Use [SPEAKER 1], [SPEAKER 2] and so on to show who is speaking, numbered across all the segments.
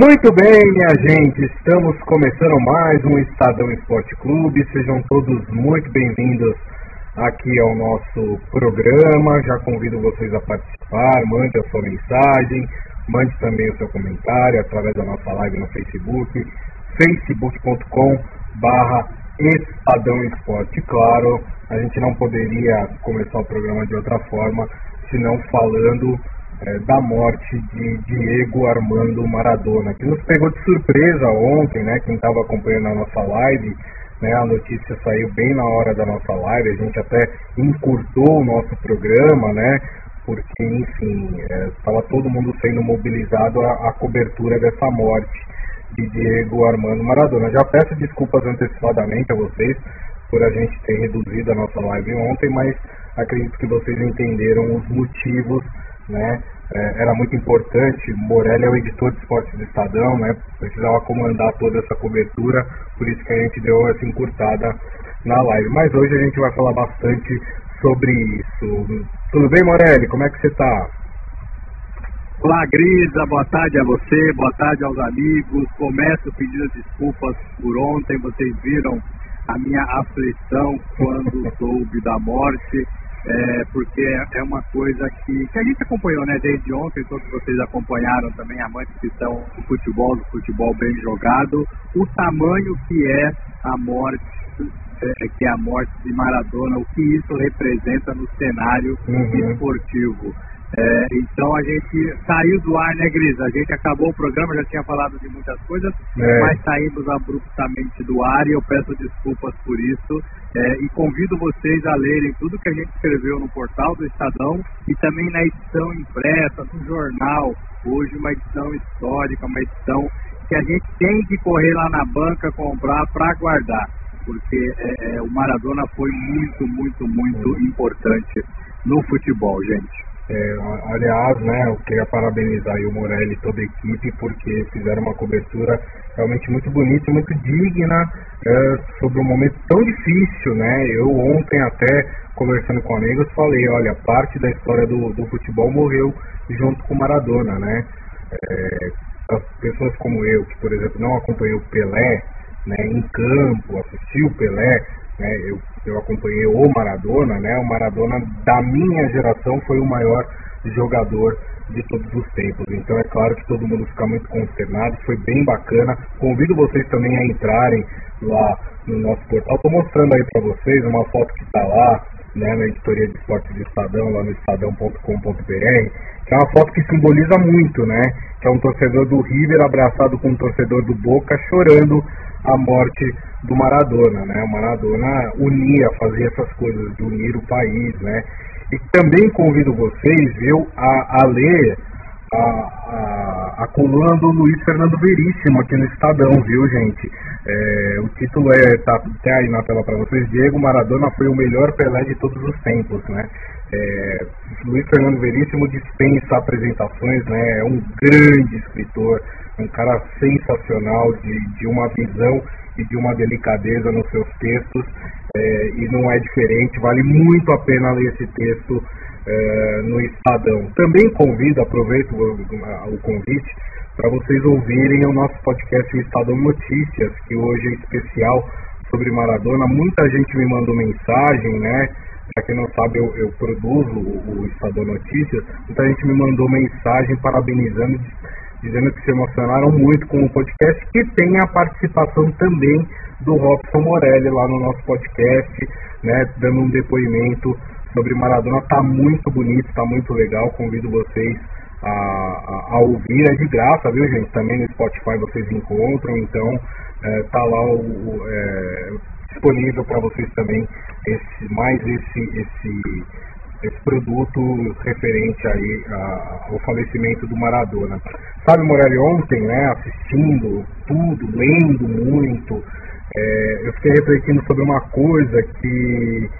[SPEAKER 1] Muito bem, minha gente, estamos começando mais um Estadão Esporte Clube. Sejam todos muito bem-vindos aqui ao nosso programa. Já convido vocês a participar, mande a sua mensagem, mande também o seu comentário através da nossa live no Facebook, facebook.com barra Estadão Esporte. Claro, a gente não poderia começar o programa de outra forma, senão falando é, da morte de Diego Armando Maradona, que nos pegou de surpresa ontem, né? Quem estava acompanhando a nossa live, né? A notícia saiu bem na hora da nossa live, a gente até encurtou o nosso programa, né? Porque, enfim, estava é, todo mundo sendo mobilizado à cobertura dessa morte de Diego Armando Maradona. Já peço desculpas antecipadamente a vocês por a gente ter reduzido a nossa live ontem, mas acredito que vocês entenderam os motivos né? É, era muito importante. Morelli é o editor de esportes do Estadão, né? Precisava comandar toda essa cobertura, por isso que a gente deu essa encurtada na live. Mas hoje a gente vai falar bastante sobre isso. Tudo bem, Morelli? Como é que você está?
[SPEAKER 2] Olá, Grisa, boa tarde a você, boa tarde aos amigos. Começo pedindo desculpas por ontem, vocês viram a minha aflição quando soube da morte é, porque é uma coisa que, que a gente acompanhou né, desde ontem, todos vocês acompanharam também, amantes que estão no futebol, do futebol bem jogado, o tamanho que é a morte é, que é a morte de Maradona, o que isso representa no cenário uhum. esportivo. É, então a gente saiu do ar, né, Gris? A gente acabou o programa, já tinha falado de muitas coisas, é. mas saímos abruptamente do ar e eu peço desculpas por isso. É, e convido vocês a lerem tudo que a gente escreveu no portal do Estadão e também na edição impressa, no jornal. Hoje, uma edição histórica, uma edição que a gente tem que correr lá na banca comprar para guardar, porque é, é, o Maradona foi muito, muito, muito importante no futebol, gente.
[SPEAKER 1] É, aliás, né, eu queria parabenizar o Morelli e toda a equipe porque fizeram uma cobertura realmente muito bonita muito digna é, sobre um momento tão difícil, né? Eu ontem até conversando com amigos falei, olha, parte da história do, do futebol morreu junto com Maradona, né? É, as pessoas como eu, que por exemplo não acompanhou Pelé, né, em campo, assistiu Pelé, né, eu, eu acompanhei o Maradona, né, o Maradona da minha geração foi o maior jogador de todos os tempos. Então é claro que todo mundo fica muito consternado, foi bem bacana. Convido vocês também a entrarem lá no nosso portal. Estou mostrando aí para vocês uma foto que está lá, né, na editoria de esportes do Estadão, lá no estadão.com.br, que é uma foto que simboliza muito, né? Que é um torcedor do River abraçado com um torcedor do Boca chorando a morte do Maradona, né? O Maradona unia, fazia essas coisas de unir o país, né? E também convido vocês, viu, a, a ler a, a, a, coluna do Luiz Fernando Veríssimo aqui no Estadão, viu, gente? É, o título é, tá aí na tela para vocês, Diego Maradona foi o melhor Pelé de todos os tempos, né? É, Luiz Fernando Veríssimo dispensa apresentações, né? É um grande escritor, um cara sensacional, de, de uma visão e de uma delicadeza nos seus textos, é, e não é diferente, vale muito a pena ler esse texto é, no Estadão. Também convido, aproveito o, o convite, para vocês ouvirem o nosso podcast o Estadão Notícias, que hoje é especial sobre Maradona. Muita gente me mandou mensagem, né? Para quem não sabe, eu, eu produzo o, o Estadão Notícias. Muita gente me mandou mensagem parabenizando dizendo que se emocionaram muito com o podcast, que tem a participação também do Robson Morelli lá no nosso podcast, né, dando um depoimento sobre Maradona. Tá muito bonito, tá muito legal. Convido vocês a, a, a ouvir, é de graça, viu gente? Também no Spotify vocês encontram, então é, tá lá o, o é, disponível para vocês também esse, mais esse, esse esse produto referente aí a, ao falecimento do Maradona. Sabe, Morelli, ontem, né, assistindo tudo, lendo muito, é, eu fiquei refletindo sobre uma coisa que,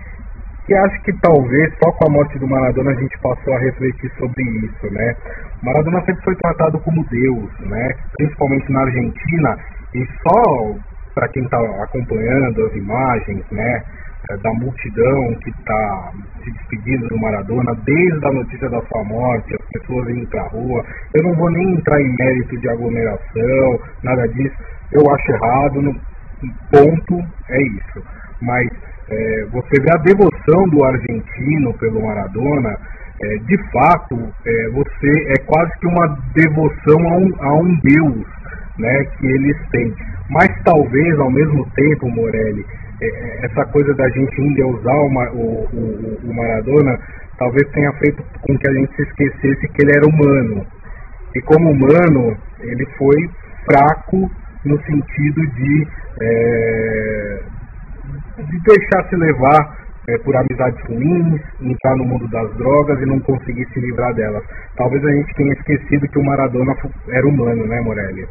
[SPEAKER 1] que acho que talvez só com a morte do Maradona a gente passou a refletir sobre isso, né? O Maradona sempre foi tratado como Deus, né? Principalmente na Argentina, e só para quem está acompanhando as imagens, né? É, da multidão que está se despedindo do Maradona, desde a notícia da sua morte, as pessoas indo para rua. Eu não vou nem entrar em mérito de aglomeração, nada disso. Eu acho errado, no ponto é isso. Mas é, você vê a devoção do argentino pelo Maradona, é, de fato, é, você é quase que uma devoção a um, a um Deus né, que eles têm. Mas talvez, ao mesmo tempo, Morelli, essa coisa da gente endeusar o, o, o, o Maradona talvez tenha feito com que a gente se esquecesse que ele era humano. E como humano, ele foi fraco no sentido de, é, de deixar se levar é, por amizades ruins, entrar no mundo das drogas e não conseguir se livrar delas. Talvez a gente tenha esquecido que o Maradona era humano, né, Morelli?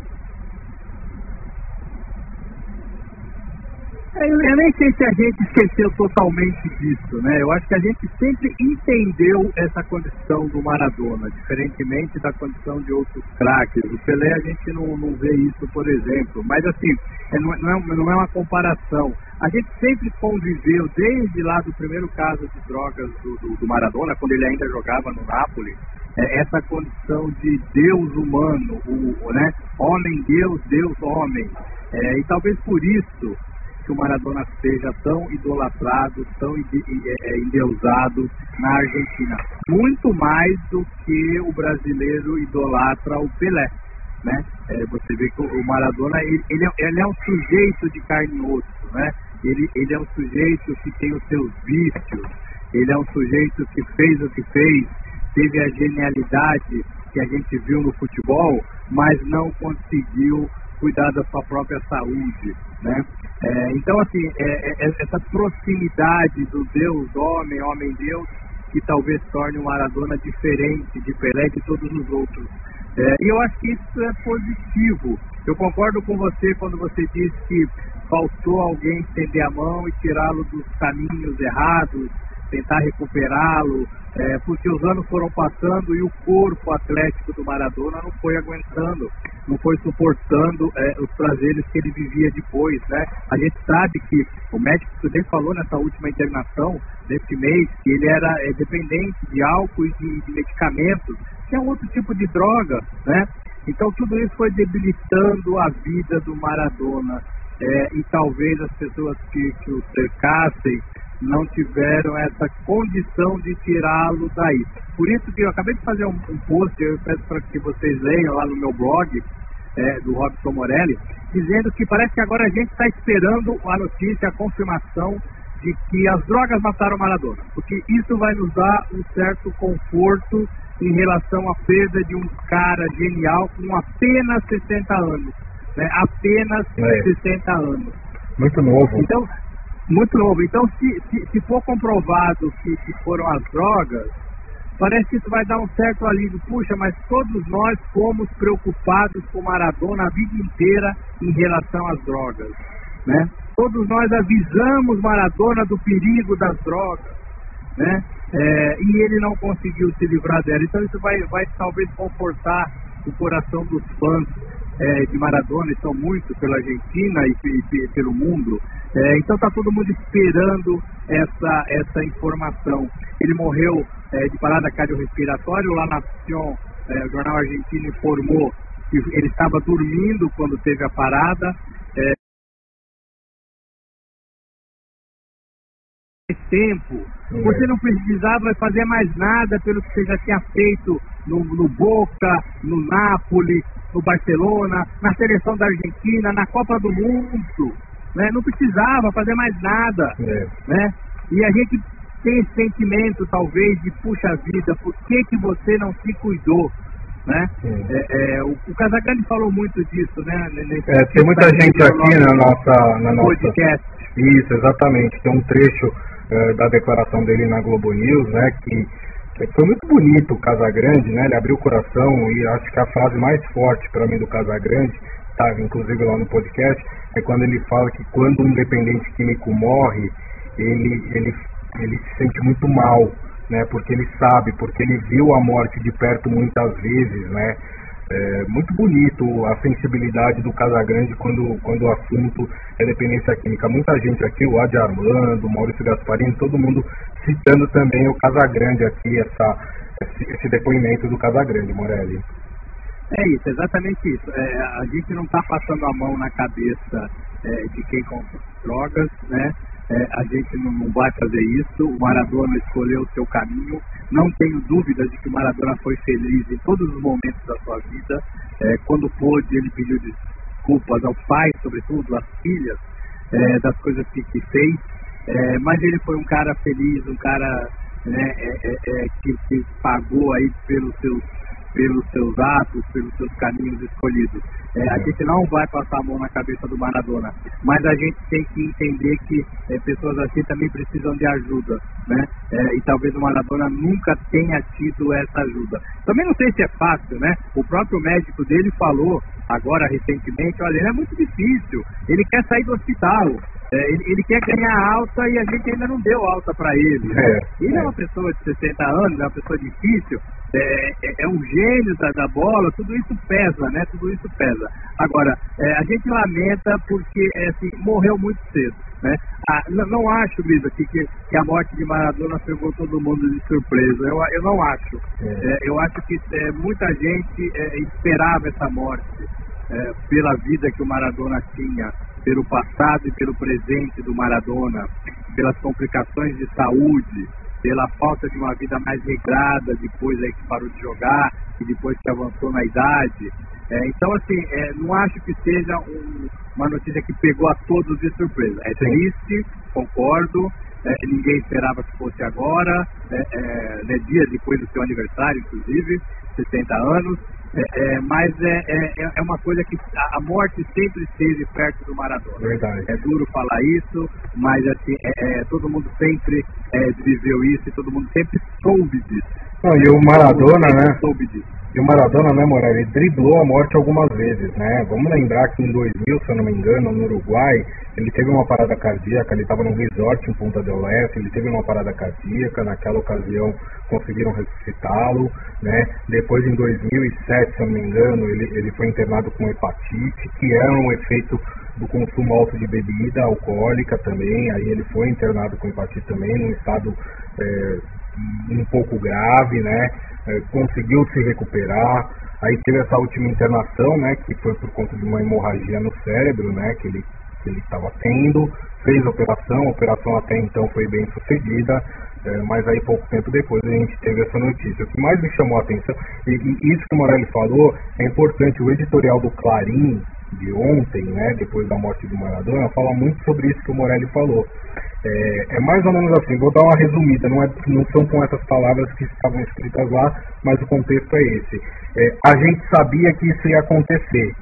[SPEAKER 2] Eu nem sei se a gente esqueceu totalmente disso, né? Eu acho que a gente sempre entendeu essa condição do Maradona, diferentemente da condição de outros craques. O Pelé a gente não, não vê isso, por exemplo. Mas assim, é, não, é, não é uma comparação. A gente sempre conviveu, desde lá do primeiro caso de drogas do, do, do Maradona, quando ele ainda jogava no Napoli, é, essa condição de Deus humano, o, né? Homem Deus, Deus homem. É, e talvez por isso que o Maradona seja tão idolatrado, tão é, endeusado na Argentina. Muito mais do que o brasileiro idolatra o Pelé. Né? É, você vê que o Maradona ele, ele, é, ele, é, um sujeito de carne e osso, né? ele, ele é um sujeito que tem os seus vícios, ele é um sujeito que fez o que fez, teve a genialidade que a gente viu no futebol, mas não conseguiu cuidar da sua própria saúde, né? É, então, assim, é, é, é, essa proximidade do Deus homem, homem Deus, que talvez torne o Maradona diferente de Pelé de todos os outros. É, e eu acho que isso é positivo. Eu concordo com você quando você diz que faltou alguém estender a mão e tirá-lo dos caminhos errados, tentar recuperá-lo, é, porque os anos foram passando e o corpo atlético do Maradona não foi aguentando, não foi suportando é, os prazeres que ele vivia depois, né? A gente sabe que o médico também falou nessa última internação desse mês que ele era é, dependente de álcool e de, de medicamentos, que é um outro tipo de droga, né? Então tudo isso foi debilitando a vida do Maradona. É, e talvez as pessoas que, que o cercassem não tiveram essa condição de tirá-lo daí. Por isso que eu acabei de fazer um, um post, eu peço para que vocês leiam lá no meu blog, é, do Robson Morelli, dizendo que parece que agora a gente está esperando a notícia, a confirmação de que as drogas mataram Maradona, porque isso vai nos dar um certo conforto em relação à perda de um cara genial com apenas 60 anos, né? apenas é. 60 anos.
[SPEAKER 1] Muito novo.
[SPEAKER 2] Então, muito novo. Então, se, se, se for comprovado que, que, foram as drogas, parece que isso vai dar um certo alívio. Puxa, mas todos nós fomos preocupados com Maradona a vida inteira em relação às drogas. Né? Todos nós avisamos Maradona do perigo das drogas. Né? É, e ele não conseguiu se livrar dela. Então, isso vai, vai talvez confortar o coração dos fãs é, de Maradona, e são muitos pela Argentina e, e, e pelo mundo. É, então está todo mundo esperando essa, essa informação. Ele morreu é, de parada cardiorrespiratória, lá na Nación, é, o jornal argentino informou que ele estava dormindo quando teve a parada. Tempo, você não precisava fazer mais nada pelo que você já tinha feito no, no Boca, no Napoli, no Barcelona, na seleção da Argentina, na Copa do Mundo né? Não precisava fazer mais nada, é. né? E a gente tem esse sentimento, talvez, de puxa vida, por que, que você não se cuidou? Né? É, é, o, o Casagrande falou muito disso, né?
[SPEAKER 1] Nesse, é, tem muita gente aqui na nossa, na nossa podcast. Isso, exatamente. Tem um trecho é, da declaração dele na Globo News, né? Que, que foi muito bonito o Casagrande, né? Ele abriu o coração e acho que a frase mais forte para mim do Casagrande estava inclusive lá no podcast, é quando ele fala que quando um independente químico morre, ele, ele, ele se sente muito mal, né? Porque ele sabe, porque ele viu a morte de perto muitas vezes, né? É muito bonito a sensibilidade do Casagrande quando, quando o assunto é dependência química. Muita gente aqui, o Adi Armando, o Maurício Gasparini, todo mundo citando também o Casagrande aqui, essa, esse, esse depoimento do Casagrande, Morelli.
[SPEAKER 2] É isso, exatamente isso. É, a gente não está passando a mão na cabeça é, de quem compra drogas, né? É, a gente não, vai fazer isso. O Maradona escolheu o seu caminho. Não tenho dúvida de que o Maradona foi feliz em todos os momentos da sua vida. É, quando pôde, ele pediu desculpas ao pai, sobretudo às filhas, é, das coisas que, que fez. É, mas ele foi um cara feliz, um cara né, é, que, que pagou aí pelos seus pelos seus atos, pelos seus caminhos escolhidos. É, a gente não vai passar a mão na cabeça do Maradona, mas a gente tem que entender que é, pessoas assim também precisam de ajuda, né? É, e talvez o Maradona nunca tenha tido essa ajuda. Também não sei se é fácil, né? O próprio médico dele falou agora recentemente, olha, é muito difícil, ele quer sair do hospital, é, ele, ele, quer ganhar alta e a gente ainda não deu alta para ele. Né? É, ele é. é. uma pessoa de 60 anos, é uma pessoa difícil, é, é, é um gênio da, da, bola, tudo isso pesa, né? Tudo isso pesa. Agora, é, a gente lamenta porque assim, morreu muito cedo. Né? Ah, não, não, acho, Lisa, que, que, que, a morte de Maradona pegou todo mundo de surpresa. Eu, eu não acho. eu acho que muita gente esperava essa morte pela vida que o Maradona tinha pelo passado e pelo presente do Maradona, pelas complicações de saúde, pela falta de uma vida mais regrada depois aí que parou de jogar e depois que avançou na idade. É, então, assim, é, não acho que seja um, uma notícia que pegou a todos de surpresa. É triste, concordo, é, ninguém esperava que fosse agora, é, é, né, dia depois do seu aniversário, inclusive, 60 anos, é, é, mas é, é, é, uma coisa que a, a, morte sempre esteve perto do Maradona.
[SPEAKER 1] Verdade.
[SPEAKER 2] É duro falar isso, mas assim, todo mundo sempre viveu isso e todo mundo sempre soube disso.
[SPEAKER 1] Não, e o Maradona, né? Soube disso. E o Maradona, né, Moreira, ele driblou a morte algumas vezes, né? Vamos lembrar que em 2000, se eu não me engano, no Uruguai, ele teve uma parada cardíaca, ele estava num resort em Punta del Este, ele teve uma parada cardíaca, naquela ocasião conseguiram ressuscitá-lo, né? Depois, em 2007, se eu não me engano, ele, ele foi internado com hepatite, que é um efeito do consumo alto de bebida alcoólica também, aí ele foi internado com hepatite também, num estado é, um pouco grave, né? É, conseguiu se recuperar. Aí teve essa última internação, né? Que foi por conta de uma hemorragia no cérebro, né? Que ele que ele estava tendo, fez a operação, a operação até então foi bem sucedida, é, mas aí pouco tempo depois a gente teve essa notícia. O que mais me chamou a atenção, e, e isso que o Morelli falou, é importante, o editorial do Clarim, de ontem, né, depois da morte do Maradona, fala muito sobre isso que o Morelli falou. É, é, mais ou menos assim, vou dar uma resumida, não, é, não são com essas palavras que estavam escritas lá, mas o contexto é esse. É, a gente sabia que isso ia acontecer,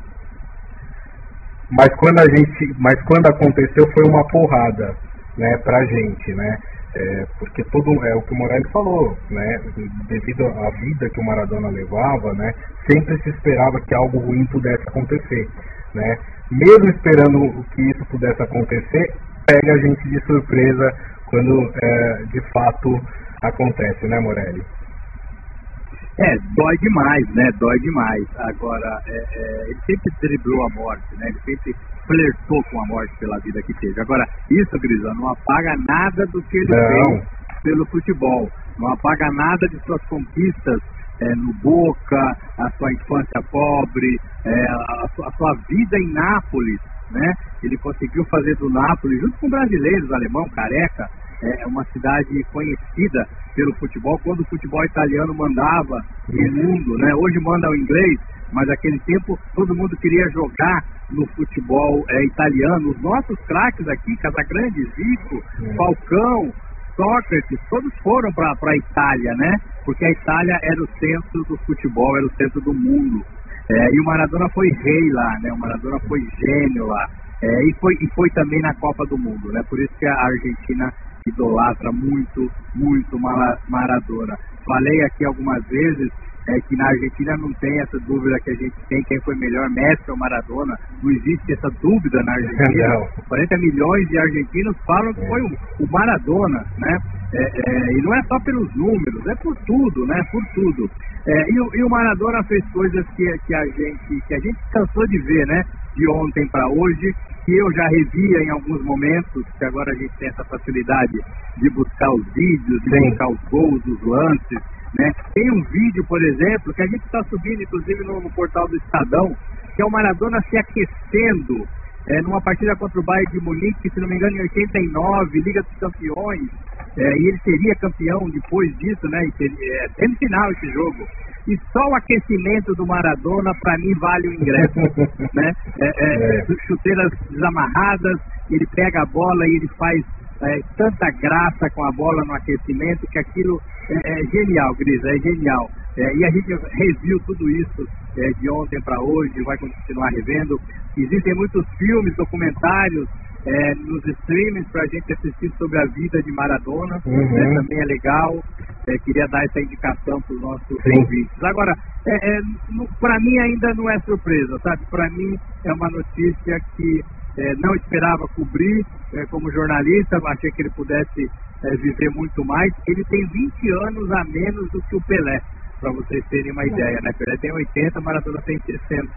[SPEAKER 1] mas quando a gente, mas quando aconteceu foi uma porrada, né, pra gente, né? É, porque todo é o que o Morelli falou, né? Devido à vida que o Maradona levava, né? Sempre se esperava que algo ruim pudesse acontecer, né? Mesmo esperando que isso pudesse acontecer, pega a gente de surpresa quando é, de fato acontece, né, Morelli?
[SPEAKER 2] É, dói demais, né? Dói demais. Agora, é, é, ele sempre driblou a morte, né? Ele sempre flertou com a morte pela vida que teve. Agora, isso, Grisão, não apaga nada do que ele não. fez pelo futebol. Não apaga nada de suas conquistas é, no Boca, a sua infância pobre, é, a, a, sua vida em Nápoles, né? Ele conseguiu fazer do Nápoles, junto com brasileiros, alemão, careca, é uma cidade conhecida pelo futebol, quando o futebol italiano mandava no mundo, né? Hoje manda o inglês, mas naquele tempo todo mundo queria jogar no futebol é, italiano. Os nossos craques aqui, Casagrande, Zico, é. Falcão, Sócrates, todos foram para a Itália, né? Porque a Itália era o centro do futebol, era o centro do mundo. É, e o Maradona foi rei lá, né? O Maradona foi gênio lá. É, e, foi, e foi também na Copa do Mundo, né? Por isso que a Argentina idolatra muito, muito Maradona. Falei aqui algumas vezes é, que na Argentina não tem essa dúvida que a gente tem quem foi melhor, Messi ou Maradona. Não existe essa dúvida na Argentina. 40 milhões de argentinos falam que foi o, o Maradona, né? É, é, e não é só pelos números, é por tudo, né? Por tudo. É, e, e, o Maradona fez coisas que, que, a gente, que a gente cansou de ver, né? De ontem para hoje, que eu já revia em alguns momentos, que agora a gente tem essa facilidade de buscar os vídeos, de Sim. buscar os gols, os lances. Né? Tem um vídeo, por exemplo, que a gente está subindo, inclusive, no, no portal do Estadão, que é o Maradona se aquecendo é, numa partida contra o Bayern de Munique, se não me engano, em 89, Liga dos Campeões, é, e ele seria campeão depois disso, né? E seria, é, semifinal esse jogo. E só o aquecimento do Maradona, para mim, vale o ingresso. né? É, é, é, chuteiras desamarradas, ele pega a bola e ele faz é, tanta graça com a bola no aquecimento que aquilo é, é genial, Gris, é genial. É, e a gente reviu tudo isso é, de ontem para hoje, vai continuar revendo. Existem muitos filmes, documentários é, nos streamings para a gente assistir sobre a vida de Maradona, uhum. né, também é legal. É, queria dar essa indicação para os nossos Sim. ouvintes. Agora, para mim ainda não é surpresa, sabe? Para mim é uma notícia que é, não esperava cobrir é, como jornalista, achei que ele pudesse viver muito mais. Ele tem 20 anos a menos do que o Pelé para vocês terem uma ideia, né? Pelé tem 80, Maradona tem 60.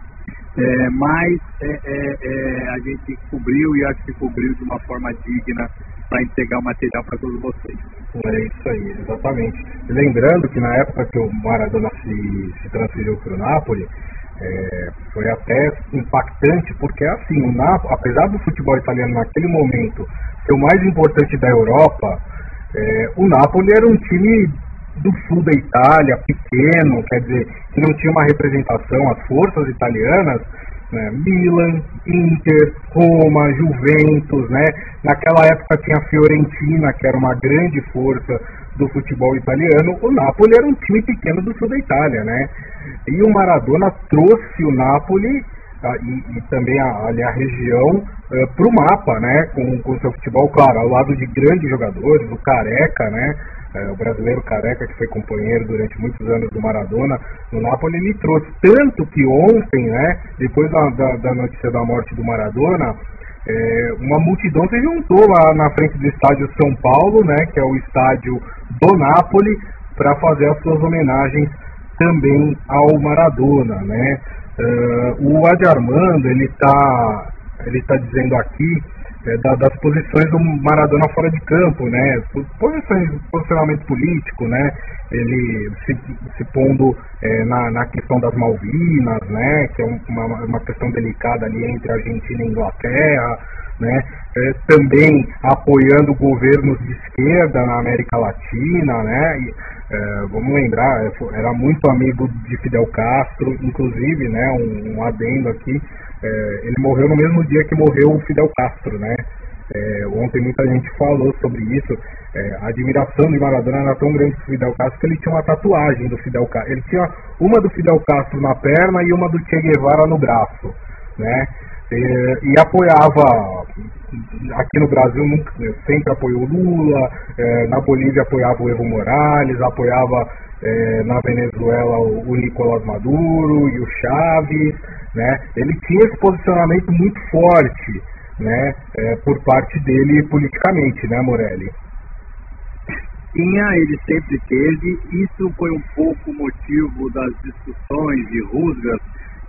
[SPEAKER 2] É, mas é, é, é, a gente cobriu e acho que cobriu de uma forma digna para entregar o material para todos vocês.
[SPEAKER 1] É isso aí, exatamente. Lembrando que na época que o Maradona se, se transferiu para o Napoli, é, foi até impactante, porque assim, Napoli, apesar do futebol italiano naquele momento ser o mais importante da Europa, é, o Napoli era um time do sul da Itália, pequeno, quer dizer, que não tinha uma representação, as forças italianas, né, Milan, Inter, Roma, Juventus, né? Naquela época tinha a Fiorentina, que era uma grande força do futebol italiano. O Napoli era um time pequeno do sul da Itália, né? E o Maradona trouxe o Napoli ah, e, e, também a, ali a região eh, para o mapa, né? Com o seu futebol, claro, ao lado de grandes jogadores, o Careca, né? É, o brasileiro careca, que foi companheiro durante muitos anos do Maradona, no Napoli, ele trouxe. Tanto que ontem, né, depois da, da, da notícia da morte do Maradona, é, uma multidão se juntou lá na frente do estádio São Paulo, né, que é o estádio do Napoli, para fazer as suas homenagens também ao Maradona, né. Uh, o Adi Armando, ele está ele tá dizendo aqui é, da, das posições do Maradona fora de campo, né? Posições, posicionamento político, né? Ele se, se pondo é, na, na questão das Malvinas, né? Que é uma, uma questão delicada ali entre Argentina e Inglaterra, né? É, também apoiando governos de esquerda na América Latina, né? E, é, vamos lembrar, é, era muito amigo de Fidel Castro, inclusive, né? Um, um adendo aqui é, ele morreu no mesmo dia que morreu o Fidel Castro, né? É, ontem muita gente falou sobre isso. É, a admiração de Maradona era tão grande do Fidel Castro que ele tinha uma tatuagem do Fidel Castro. Ele tinha uma do Fidel Castro na perna e uma do Che Guevara no braço, né? E, apoiava aqui no Brasil sempre apoiou Lula, é, na Bolívia apoiava o Evo Morales, apoiava é, na Venezuela o Nicolás Maduro e o Chaves, né? Ele tinha esse posicionamento muito forte, né? É, por parte dele politicamente, né, Morelli?
[SPEAKER 2] Tinha, ele sempre teve. Isso foi um pouco motivo das discussões e rusgas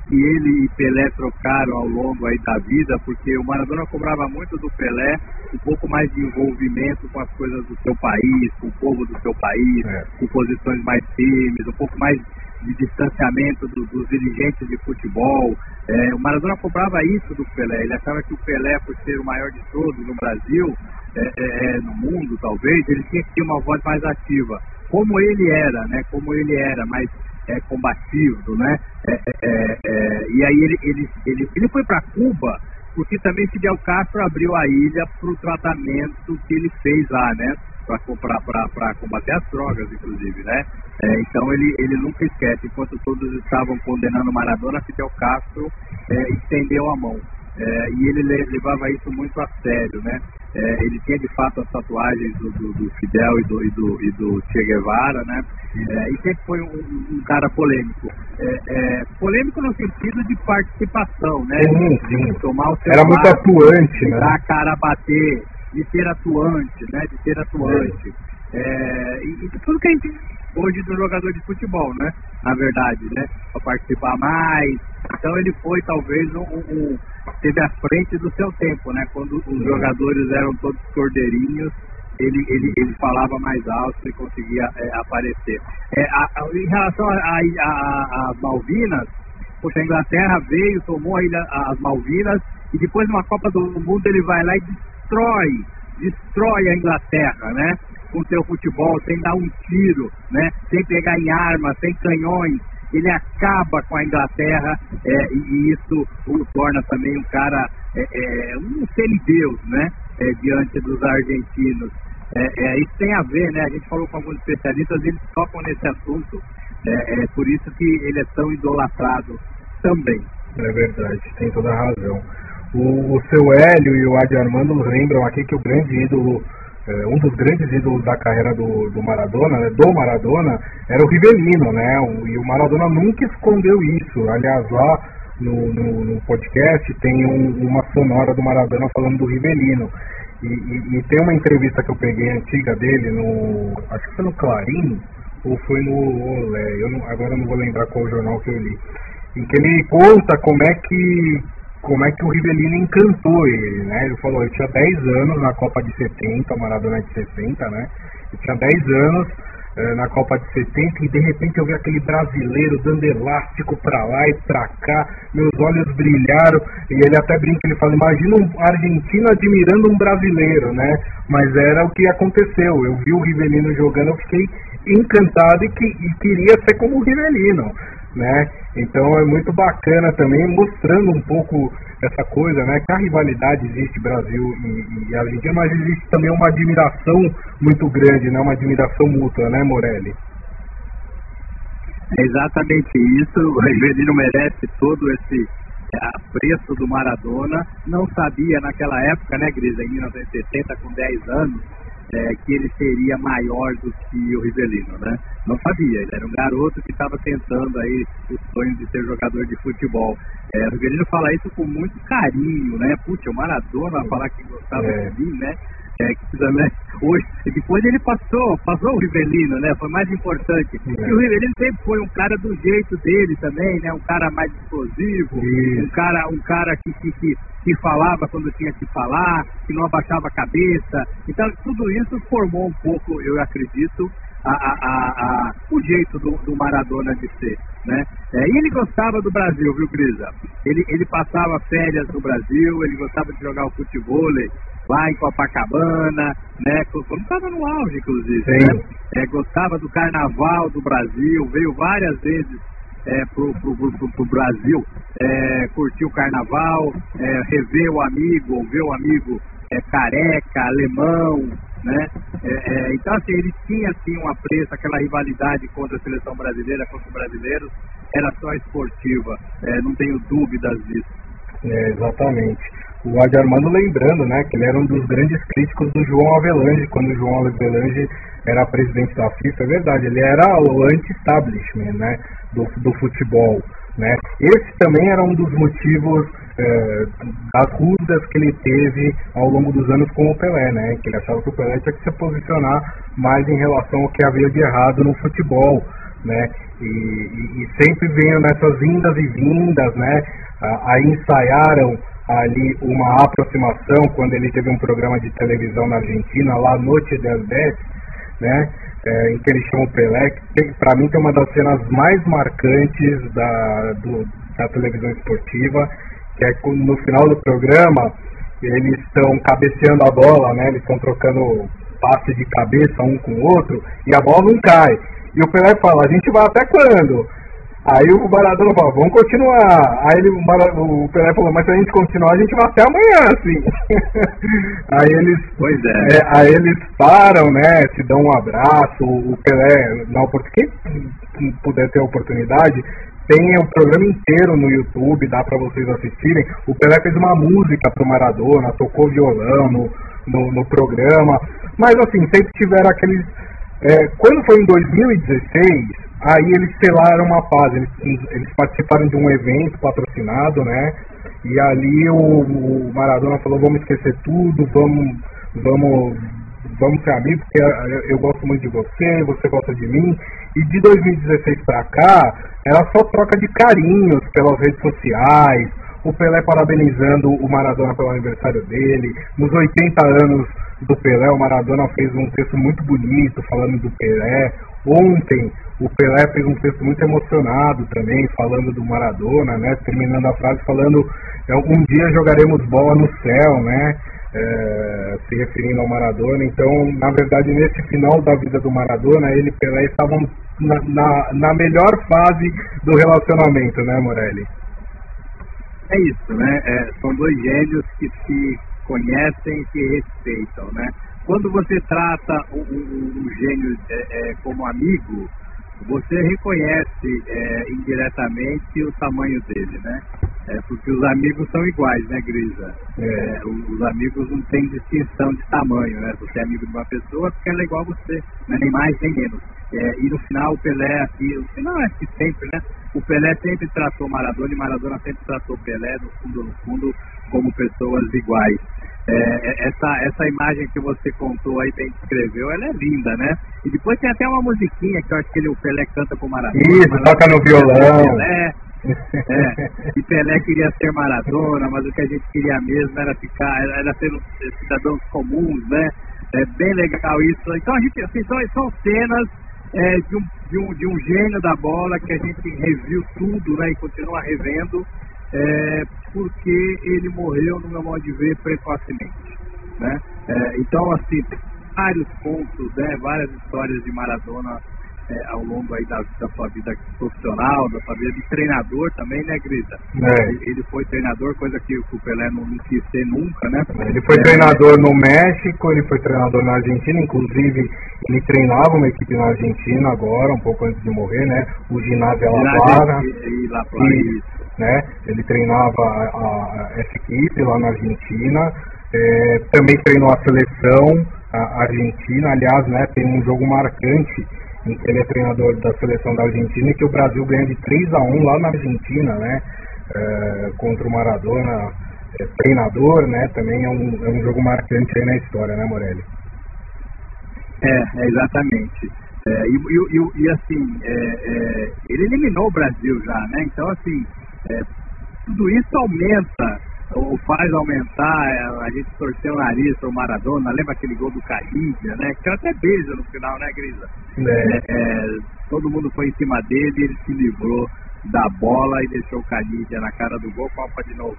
[SPEAKER 2] que ele e Pelé trocaram ao longo aí da vida, porque o Maradona cobrava muito do Pelé um pouco mais de envolvimento com as coisas do seu país, com o povo do seu país, é. com posições mais firmes, um pouco mais de distanciamento do, dos dirigentes de futebol. É, o Maradona cobrava isso do Pelé. Ele achava que o Pelé, por ser o maior de todos no Brasil, é, é, é, no mundo talvez, ele tinha que ter uma voz mais ativa. Como ele era, né? Como ele era, mais é, combativo, né? É, é, e aí ele, ele, ele, ele foi para Cuba porque também Fidel Castro abriu a ilha para o tratamento que ele fez lá, né? Para combater as drogas, inclusive, né? É, então ele, ele nunca esquece, enquanto todos estavam condenando Maradona, Fidel Castro é, estendeu a mão. É, e ele levava isso muito a sério, né? É, ele tinha de fato as tatuagens do, do, do Fidel e do, e do, e do, Che Guevara, né? É, e sempre foi um, um cara polêmico. É, polêmico no sentido de participação, né?
[SPEAKER 1] Sim, sim. Tomar o Era muito atuante, né?
[SPEAKER 2] Dar a cara a bater, de ser atuante, né? De ser atuante. É, e, e tudo que a gente hoje do jogador de futebol, né? Na verdade, né? Para participar mais. Então ele foi talvez um, um, teve à frente do seu tempo, né? Quando os jogadores eram todos cordeirinhos, ele, ele, ele falava mais alto e conseguia é, aparecer. É, a, a, em relação às Malvinas, poxa, a Inglaterra veio, tomou a ilha, as Malvinas e depois numa Copa do Mundo ele vai lá e destrói, destrói a Inglaterra, né? Com seu futebol, sem dar um tiro, né? Sem pegar em armas, sem canhões. Ele acaba com a Inglaterra é, e isso o torna também um cara, é, é, um semideus, né? É, diante dos argentinos. É, é, isso tem a ver, né? A gente falou com alguns especialistas, eles tocam nesse assunto. É, é por isso que ele é tão idolatrado também.
[SPEAKER 1] É verdade, tem toda a razão. O, o seu Hélio e o Adi Armando lembram aqui que o grande ídolo, é, um dos grandes ídolos da carreira do, do Maradona, né, do Maradona, era o Rivelino, né? O, e o Maradona nunca escondeu isso. Aliás, lá no, no, no podcast tem um, uma sonora do Maradona falando do Rivelino. E, e, e, tem uma entrevista que eu peguei antiga dele no. Acho que foi no Clarim ou foi no Olé, eu não, agora eu não vou lembrar qual jornal que eu li. Em que ele conta como é que como é que o Rivelino encantou ele, né? Ele falou, eu tinha 10 anos na Copa de 70, o Maradona é de 60, né? Eu tinha 10 anos eh, na Copa de 70 e de repente eu vi aquele brasileiro dando elástico pra lá e pra cá, meus olhos brilharam e ele até brinca, ele fala, imagina um argentino admirando um brasileiro, né? Mas era o que aconteceu, eu vi o Rivelino jogando, eu fiquei encantado e, que, e queria ser como o Rivelino né? Então é muito bacana também, mostrando um pouco essa coisa, né? Que a rivalidade existe Brasil e, e Argentina, mas existe também uma admiração muito grande, né? Uma admiração mútua, né, Morelli?
[SPEAKER 2] É exatamente isso. O Rivelino merece todo esse é, apreço do Maradona. Não sabia naquela época, né, Grisa, em 1970, com 10 anos, é, que ele seria maior do que o Rivelino, né? Não sabia, ele era um garoto que estava tentando aí o sonho de ser jogador de futebol. É, o Rivelino fala isso com muito carinho, né? Putz, o Maradona falar que gostava é. de mim, né? É, que né? Hoje, depois ele passou, passou o Rivelino, né? Foi mais importante. É. E o Rivelino sempre foi um cara do jeito dele também, né? Um cara mais explosivo, um cara, um cara que, que, que, que, falava quando tinha que falar, que não abaixava a cabeça. Então tudo isso formou um pouco, eu acredito, a, a, a, o jeito do, do, Maradona de ser. Né? É, e ele gostava do Brasil, viu, Grisa? Ele, ele passava férias no Brasil, ele gostava de jogar o futebol lá em Copacabana, né? Quando estava no auge, inclusive. Né? É, gostava do carnaval do Brasil, veio várias vezes é, pro, pro, pro, pro Brasil, é, curtir o carnaval, é, rever o amigo, ver o amigo é, careca, alemão, né? É, é, então, assim, ele tinha, assim, um apreço, aquela rivalidade contra a seleção brasileira, contra os brasileiros, era só esportiva, é, não tenho dúvidas disso.
[SPEAKER 1] É, exatamente. O Adi Armando lembrando, né, que ele era um dos grandes críticos do João Avelange, quando o João Avelange era presidente da FIFA, é verdade, ele era o anti-establishment, né, do, do futebol, né. Esse também era um dos motivos é, das rusgas que ele teve ao longo dos anos com o Pelé, né? Que ele achava que o Pelé tinha que se posicionar mais em relação ao que havia de errado no futebol, né? E, e, e sempre veio nessas indas e vindas, né? Aí ensaiaram ali uma aproximação quando ele teve um programa de televisão na Argentina, lá Noite del Dez, né? É, em que ele chama o Pelé, que para mim tem uma das cenas mais marcantes da, do, da televisão esportiva, que é no final do programa eles estão cabeceando a bola, né? Eles estão trocando passe de cabeça um com o outro e a bola não cai. E o Pelé fala, a gente vai até quando? Aí o Maradona fala, vamos continuar. Aí ele, o, Pelé falou, mas se a gente continuar, a gente vai até amanhã, assim. aí eles.
[SPEAKER 2] Pois é.
[SPEAKER 1] é. Aí eles param, né? Se dão um abraço. O Pelé, na oportunidade, quem puder ter a oportunidade, tem o programa inteiro no YouTube, dá para vocês assistirem. O Pelé fez uma música pro Maradona, tocou violão no, no, no programa. Mas assim, sempre tiveram aqueles. É, quando foi em 2016, aí eles selaram uma paz, eles, eles participaram de um evento patrocinado, né? E ali o, o Maradona falou, vamos esquecer tudo, vamos, vamos vamos ser amigos, porque eu, eu gosto muito de você, você gosta de mim. E de 2016 para cá, era só troca de carinhos pelas redes sociais, o Pelé parabenizando o Maradona pelo aniversário dele. Nos 80 anos do Pelé, o Maradona fez um texto muito bonito falando do Pelé. Ontem, o Pelé fez um texto muito emocionado também, falando do Maradona, né? Terminando a frase falando: é, um dia jogaremos bola no céu, né? É, se referindo ao Maradona. Então, na verdade, nesse final da vida do Maradona, ele e Pelé estavam na, na, na melhor fase do relacionamento, né, Morelli?
[SPEAKER 2] É isso, né? É, são dois gênios que se conhecem e se respeitam, né? Quando você trata um gênio é, é, como amigo, você reconhece é, indiretamente o tamanho dele, né? É, porque os amigos são iguais, né, Grisa? É, os amigos não têm distinção de tamanho, né? Você é amigo de uma pessoa porque ela é igual a você, né? nem mais nem menos. É, e no final o Pelé, assim, o final é que sempre, né? O Pelé sempre tratou Maradona e Maradona sempre tratou Pelé, no fundo, no fundo, como pessoas iguais. É, é, essa, essa imagem que você contou aí, bem descreveu, ela é linda, né? E depois tem até uma musiquinha que eu acho que ele, o Pelé canta com Maradona.
[SPEAKER 1] Isso,
[SPEAKER 2] Maradona
[SPEAKER 1] toca no violão.
[SPEAKER 2] Pelé, é, e Pelé queria ser Maradona, mas o que a gente queria mesmo era ficar, era ser cidadãos comuns, né? É bem legal isso. Então a gente, assim, são, são cenas é, de, um, de, um, de um gênio da bola que a gente reviu tudo, né? E continua revendo é, porque ele morreu, no meu modo de ver, precocemente. Né? É, então, assim, vários pontos, né, várias histórias de Maradona é, ao longo aí da, da, sua vida profissional, da sua vida de treinador também, né, Grita?
[SPEAKER 1] É.
[SPEAKER 2] Ele, ele, foi treinador, coisa que o Pelé não, não quis ser nunca, né?
[SPEAKER 1] Ele foi é. treinador no México, ele foi treinador na Argentina, inclusive ele treinava uma equipe na Argentina agora, um pouco antes de morrer, né? O ginásio La Plata.
[SPEAKER 2] E, e, La Plata,
[SPEAKER 1] e, né? Ele treinava a, a, essa equipe lá na Argentina, é, também treinou a seleção a argentina, aliás, né, tem um jogo marcante ele é treinador da seleção da Argentina que o Brasil ganha de 3 a 1 lá na Argentina, né? É, contra o Maradona, é, treinador, né? Também é um, é um jogo marcante aí na história, né, Morelli?
[SPEAKER 2] É, é exatamente. É, e, e, e, assim, é, ele eliminou o Brasil já, né? Então, assim, tudo isso aumenta, ou faz aumentar, é, a gente torceu o nariz para o Maradona, lembra aquele gol do Carrilha, né? Que até beija no final, né, Grisa? É. todo mundo foi em cima dele e ele se livrou da bola e deixou o Canidia na cara do gol, Copa de 90,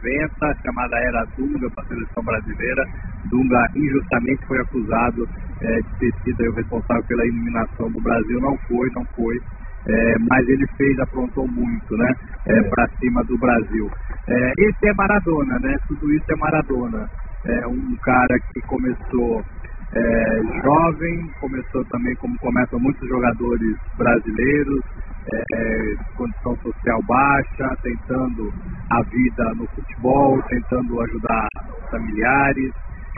[SPEAKER 2] chamada era Dunga para a seleção brasileira. Dunga injustamente foi acusado é, de ter sido o responsável pela eliminação do Brasil, não foi, não foi. É, mas ele fez, aprontou muito, né? É, para cima do Brasil. É, esse é Maradona, né? Tudo isso é Maradona. É um cara que começou é, jovem, começou também como começam muitos jogadores brasileiros, é, condição social baixa, tentando a vida no futebol, tentando ajudar familiares.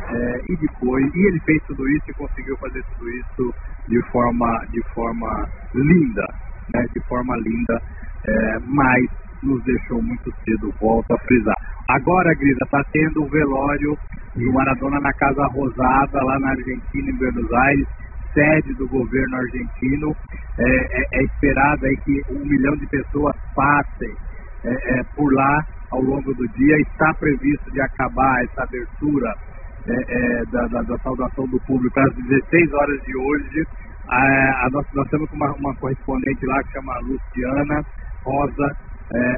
[SPEAKER 2] É, e depois, e ele fez tudo isso e conseguiu fazer tudo isso de forma, de forma linda, né, de forma linda, é, mas nos deixou muito cedo, volto a frisar. Agora, Grisa, está tendo o velório do Maradona na Casa Rosada, lá na Argentina, em Buenos Aires, sede do governo argentino. É, é, é esperado aí que um milhão de pessoas passem é, é, por lá ao longo do dia. Está previsto de acabar essa abertura é, é, da, da, da, saudação do público às 16 horas de hoje. A, a nós, nós temos uma, uma correspondente lá que chama Luciana Rosa.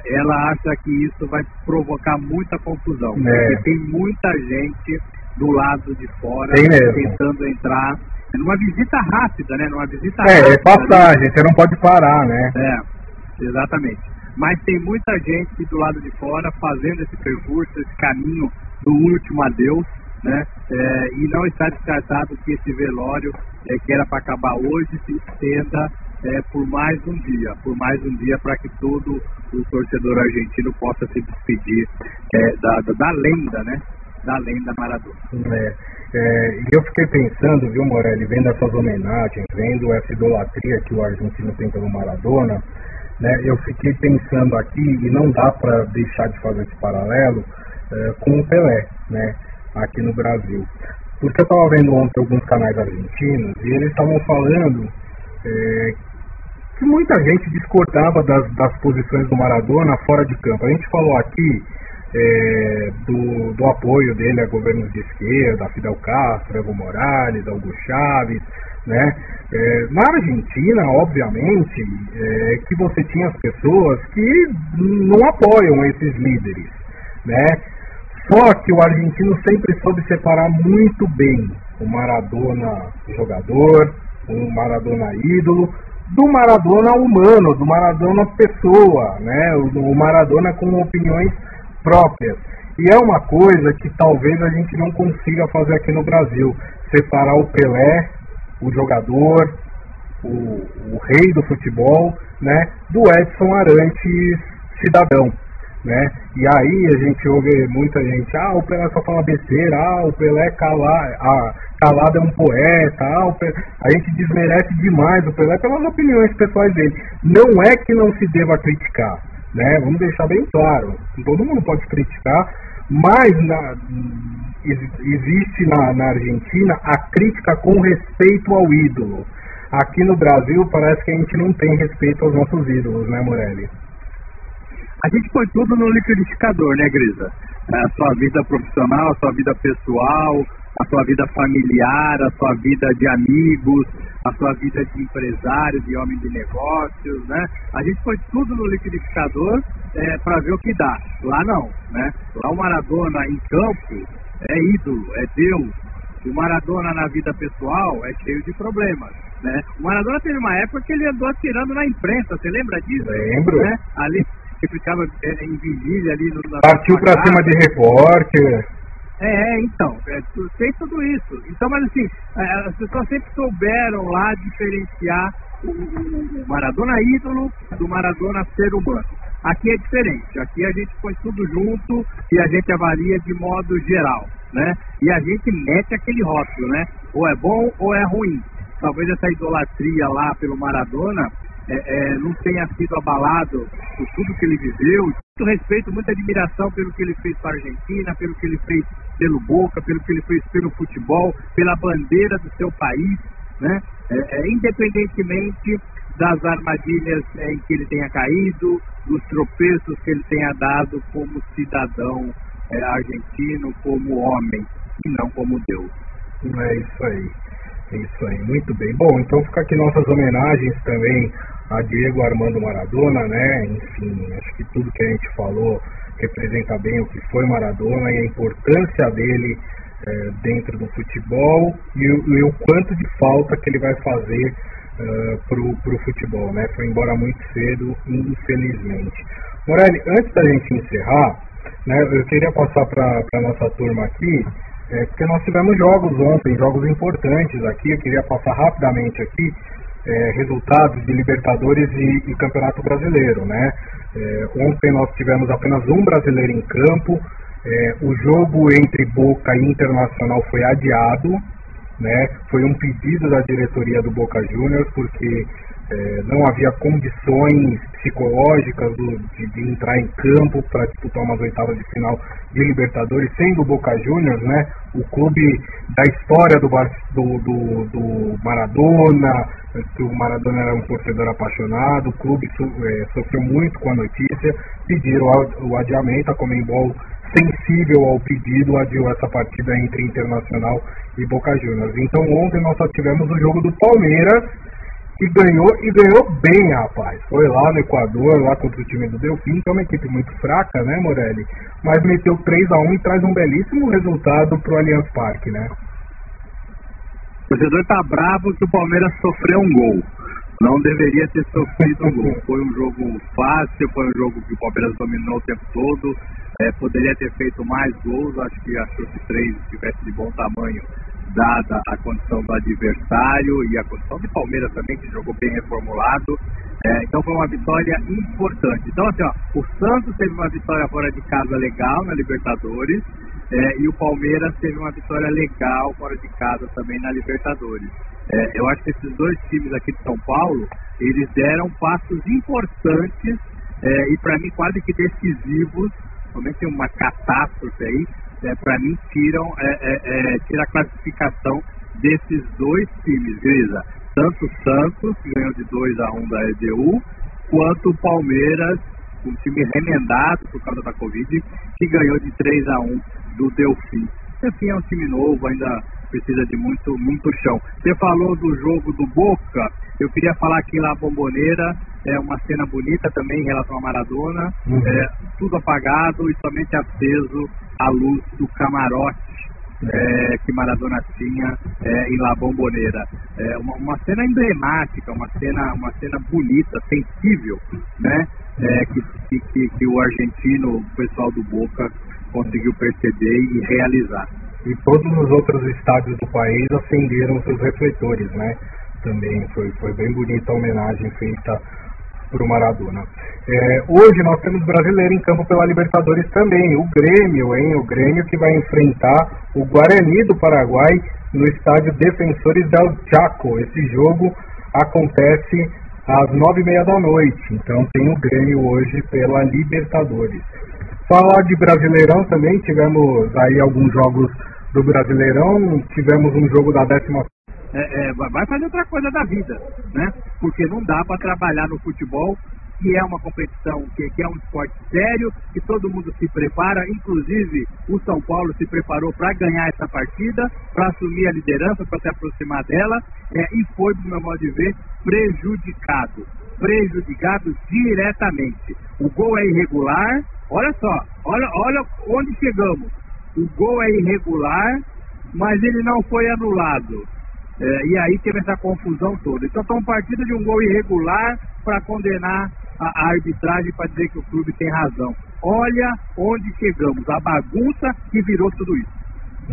[SPEAKER 2] ela acha que isso vai provocar muita confusão, porque tem muita gente do lado de fora tentando entrar numa visita rápida, né? Numa visita
[SPEAKER 1] é, é
[SPEAKER 2] rápida.
[SPEAKER 1] É passagem, né? você não pode parar, né?
[SPEAKER 2] É, exatamente. Mas tem muita gente do lado de fora fazendo esse percurso, esse caminho do último adeus, né? É, e não está descartado que esse velório, é, que era para acabar hoje, se estenda é, por mais um dia, por mais um dia, para que todo o torcedor argentino possa se despedir é, da, da, da lenda, né? Da lenda Maradona.
[SPEAKER 1] É. É, eu fiquei pensando, viu, Morelli, vendo essas homenagens, vendo essa idolatria que o argentino tem pelo Maradona, né, eu fiquei pensando aqui, e não dá para deixar de fazer esse paralelo, com o Pelé, né, aqui no Brasil. Porque eu estava vendo ontem alguns canais argentinos e eles estavam falando é, que muita gente discordava das, das posições do Maradona fora de campo. A gente falou aqui é, do, do, apoio dele a governos de esquerda, Fidel Castro, Evo Morales, Hugo Chávez, né? É, na Argentina, obviamente, é, que você tinha as pessoas que não apoiam esses líderes, né? Só que o argentino sempre soube separar muito bem o Maradona jogador, o Maradona ídolo, do Maradona humano, do Maradona pessoa, né? O, Maradona com opiniões próprias. E é uma coisa que talvez a gente não consiga fazer aqui no Brasil, separar o Pelé, o jogador, o, o rei do futebol, né, do Edson Arantes cidadão. Né? E aí a gente ouve muita gente, ah, o Pelé só fala besteira, ah, o Pelé cala, ah, calado é um poeta, ah, Pelé... a gente desmerece demais o Pelé pelas opiniões pessoais dele. Não é que não se deva criticar, né? Vamos deixar bem claro, todo mundo pode criticar, mas na, existe na, na Argentina a crítica com respeito ao ídolo. Aqui no Brasil parece que a gente não tem respeito aos nossos ídolos, né, Morelli?
[SPEAKER 2] A gente põe tudo no liquidificador, né, Grisa? A sua vida profissional, a sua vida pessoal, a sua vida familiar, a sua vida de amigos, a sua vida de empresário, de homem de negócios, né? A gente põe tudo no liquidificador é, para ver o que dá. Lá não, né? Lá o Maradona em campo é ídolo, é Deus. O Maradona na vida pessoal é cheio de problemas. Né? O Maradona teve uma época que ele andou atirando na imprensa, você lembra disso?
[SPEAKER 1] Lembro.
[SPEAKER 2] Né? Ali que ficava é, em vigília ali no.
[SPEAKER 1] Partiu para cima de repórter.
[SPEAKER 2] É, é, então, é, tem tudo isso. Então, mas assim, é, as pessoas sempre souberam lá diferenciar o, o Maradona ídolo do Maradona ser humano. Aqui é diferente, aqui a gente põe tudo junto e a gente avalia de modo geral, né? E a gente mete aquele rótulo, né? Ou é bom ou é ruim. Talvez essa idolatria lá pelo Maradona é, é, não tenha sido abalado por tudo que ele viveu. Muito respeito, muita admiração pelo que ele fez para a Argentina, pelo que ele fez pelo Boca, pelo que ele fez pelo futebol, pela bandeira do seu país, né? É, é independentemente das armadilhas em que ele tenha caído, dos tropeços que ele tenha dado como cidadão é, argentino, como homem, e não como Deus.
[SPEAKER 1] É isso aí. É isso aí, muito bem. Bom, então fica aqui nossas homenagens também a Diego Armando Maradona, né? Enfim, acho que tudo que a gente falou representa bem o que foi Maradona e a importância dele é, dentro do futebol e, e, o quanto de falta que ele vai fazer uh, pro, pro futebol, né? Foi embora muito cedo, infelizmente. Morelli, antes da gente encerrar, né, eu queria passar para a nossa turma aqui, é, porque nós tivemos jogos ontem, jogos importantes aqui, eu queria passar rapidamente aqui é, resultados de Libertadores e, e Campeonato Brasileiro, né? É, ontem nós tivemos apenas um brasileiro em campo, é, o jogo entre Boca e Internacional foi adiado, né? Foi um pedido da diretoria do Boca Juniors, porque é, não havia condições psicológicas do, de, de, entrar em campo para disputar umas oitavas de final de Libertadores, sendo o Boca Juniors, né, o clube da história do, do, do, do Maradona, que o Maradona era um torcedor apaixonado, o clube so, é, sofreu muito com a notícia, pediram o adiamento, a Comembol sensível ao pedido adiou essa partida entre Internacional e Boca Juniors. Então ontem nós só tivemos o jogo do Palmeiras e ganhou e ganhou bem, rapaz. Foi lá no Equador, lá contra o time do Delfim, que é uma equipe muito fraca, né, Morelli? Mas meteu 3 a 1 e traz um belíssimo resultado pro Allianz Parque, né?
[SPEAKER 2] O torcedor tá bravo que o Palmeiras sofreu um gol. Não deveria ter sofrido um gol. Foi um jogo fácil, foi um jogo que o Palmeiras dominou o tempo todo. É, poderia ter feito mais gols, acho que achou que três tivesse de bom tamanho dada a condição do adversário e a condição de Palmeiras também, que jogou bem reformulado. É, então foi uma vitória importante. Então, assim, ó, o Santos teve uma vitória fora de casa legal na Libertadores é, e o Palmeiras teve uma vitória legal fora de casa também na Libertadores. É, eu acho que esses dois times aqui de São Paulo, eles deram passos importantes é, e para mim quase que decisivos, somente uma catástrofe aí, é, para mim, tiram é, é, é, tira a classificação desses dois times, Grisa. Tanto o Santos, que ganhou de 2 a 1 um da EDU, quanto o Palmeiras, um time remendado por causa da Covid, que ganhou de 3 a 1 do Delfim. Delfim é um time novo, ainda precisa de muito, muito chão. Você falou do jogo do Boca, eu queria falar aqui lá Bomboneira, é uma cena bonita também em relação a Maradona, uhum. é, tudo apagado e somente aceso a luz do camarote é, que Maradona tinha é, em La Bombonera. É uma, uma, cena emblemática, uma cena, uma cena bonita, sensível, né? É, que, que, que, o argentino, o pessoal do Boca, conseguiu perceber e realizar.
[SPEAKER 1] E todos os outros estádios do país acenderam seus refletores, né? Também foi, foi bem bonita a homenagem feita para o Maradona. É, hoje nós temos brasileiro em campo pela Libertadores também. O Grêmio, hein? O Grêmio que vai enfrentar o Guarani do Paraguai no estádio Defensores del Chaco. Esse jogo acontece às nove e meia da noite. Então tem o Grêmio hoje pela Libertadores. Falar de Brasileirão também, tivemos aí alguns jogos do Brasileirão, tivemos um jogo da décima
[SPEAKER 2] é, é, vai fazer outra coisa da vida, né? Porque não dá para trabalhar no futebol, que é uma competição, que, que, é um esporte sério, que todo mundo se prepara, inclusive o São Paulo se preparou para ganhar essa partida, para assumir a liderança, para se aproximar dela, é, e foi, do meu modo de ver, prejudicado. Prejudicado diretamente. O gol é irregular, olha só, olha, olha onde chegamos. O gol é irregular, mas ele não foi anulado. É, e aí teve essa confusão toda. Então estão partindo de um gol irregular para condenar a, a arbitragem para dizer que o clube tem razão. Olha onde chegamos, a bagunça que virou tudo isso.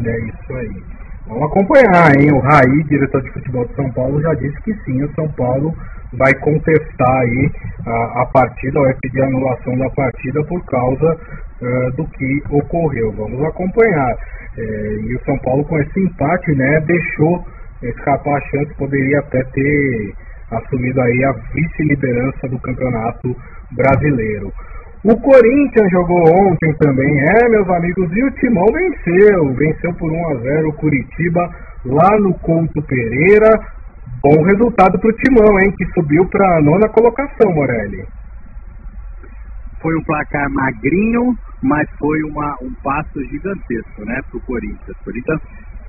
[SPEAKER 1] É isso aí. Vamos acompanhar, hein? O Raí, diretor de futebol de São Paulo, já disse que sim, o São Paulo vai contestar aí a, a partida, vai pedir anulação da partida por causa uh, do que ocorreu. Vamos acompanhar. É, e o São Paulo com esse empate, né, deixou escapar a chance, poderia até ter assumido aí a vice-liderança do campeonato brasileiro. O Corinthians jogou ontem também, é, meus amigos, e o Timão venceu. Venceu por 1 a 0 o Curitiba lá no Couto Pereira. Bom resultado para o Timão, hein, que subiu para a nona colocação, Morelli.
[SPEAKER 2] Foi um placar magrinho, mas foi uma, um passo gigantesco, né, para o Corinthians. O Corinthians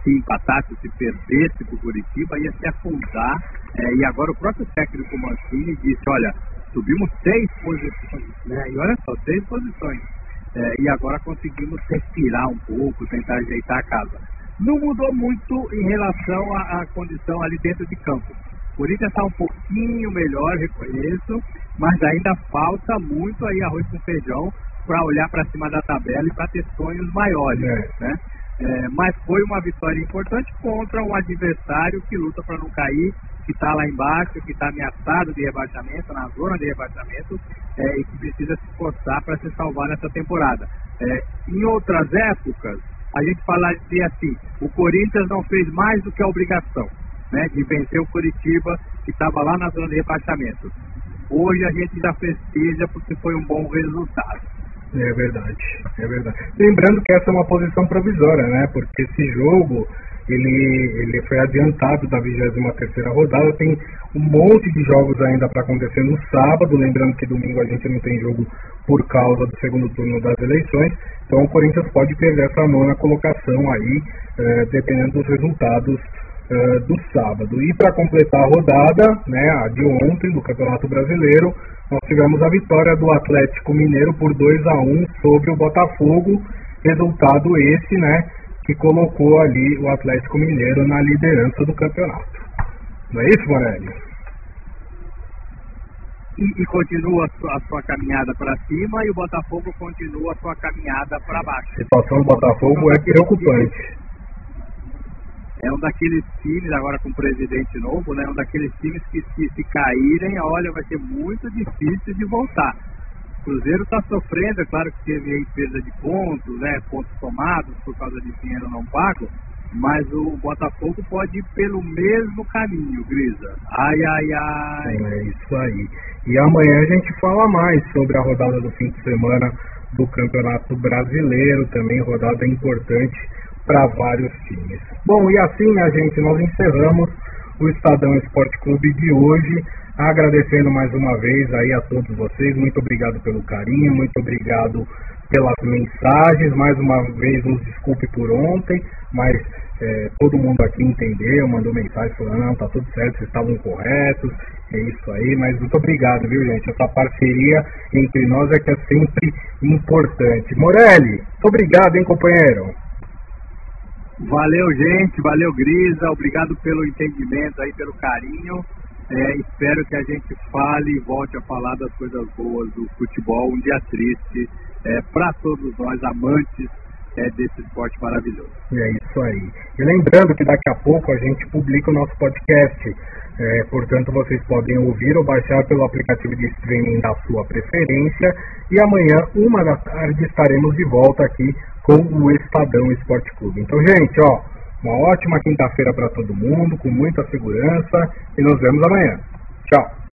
[SPEAKER 2] se empatasse, se perdesse para o Curitiba, ia se afundar. É, e agora o próprio técnico Mancini disse, olha, subimos seis posições, né? E olha só, seis posições. É, e agora conseguimos respirar um pouco, tentar ajeitar a casa. Não mudou muito em relação à, condição ali dentro de campo. O Corinthians está um pouquinho melhor, reconheço, mas ainda falta muito aí arroz com feijão para olhar para cima da tabela e para ter sonhos maiores, é. né? É, mas foi uma vitória importante contra um adversário que luta para não cair, que está lá embaixo, que está ameaçado de rebaixamento, na zona de rebaixamento, é, e que precisa se esforçar para se salvar nessa temporada. É, em outras épocas, a gente falaria assim: o Corinthians não fez mais do que a obrigação né, de vencer o Curitiba, que estava lá na zona de rebaixamento. Hoje a gente já festeja porque foi um bom resultado.
[SPEAKER 1] É verdade, é verdade. Lembrando que essa é uma posição provisória, né? Porque esse jogo ele, ele foi adiantado da 23 rodada, tem um monte de jogos ainda para acontecer no sábado, lembrando que domingo a gente não tem jogo por causa do segundo turno das eleições, então o Corinthians pode perder essa nona colocação aí, eh, dependendo dos resultados eh, do sábado. E para completar a rodada, né, a de ontem do Campeonato Brasileiro, nós tivemos a vitória do Atlético Mineiro por 2 a 1 sobre o Botafogo, resultado esse, né, que colocou ali o Atlético Mineiro na liderança do campeonato. Não é isso, Morelli?
[SPEAKER 2] E, e, continua a sua, a sua caminhada para cima e o Botafogo continua a sua caminhada para baixo.
[SPEAKER 1] A situação do Botafogo é preocupante
[SPEAKER 2] é um daqueles times, agora com presidente novo, né? Um daqueles times que se, se caírem, olha, vai ser muito difícil de voltar. O Cruzeiro está sofrendo, é claro que teve aí perda de pontos, né? Pontos tomados por causa de dinheiro não pago, mas o Botafogo pode ir pelo mesmo caminho, Grisa. Ai, ai, ai.
[SPEAKER 1] É isso aí. E amanhã a gente fala mais sobre a rodada do fim de semana do Campeonato Brasileiro, também rodada importante para vários times. Bom, e assim, minha gente, nós encerramos o Estadão Esporte Clube de hoje, agradecendo mais uma vez aí a todos vocês, muito obrigado pelo carinho, muito obrigado pelas mensagens, mais uma vez nos desculpe por ontem, mas é, todo mundo aqui entendeu, mandou mensagem falando, não, tá tudo certo, vocês estavam corretos, é isso aí, mas muito obrigado, viu gente? Essa parceria entre nós é que é sempre importante. Morelli, muito obrigado, hein, companheiro?
[SPEAKER 2] Valeu, gente, valeu, Grisa, obrigado pelo entendimento aí, pelo carinho. É, espero que a gente fale e volte a falar das coisas boas do futebol, um dia triste é, para todos nós amantes é, desse esporte maravilhoso.
[SPEAKER 1] É isso aí. E lembrando que daqui a pouco a gente publica o nosso podcast. É, portanto, vocês podem ouvir ou baixar pelo aplicativo de streaming da sua preferência. E amanhã, uma da tarde, estaremos de volta aqui com o Estadão Esporte Clube. Então, gente, ó, uma ótima quinta-feira para todo mundo, com muita segurança. E nos vemos amanhã. Tchau.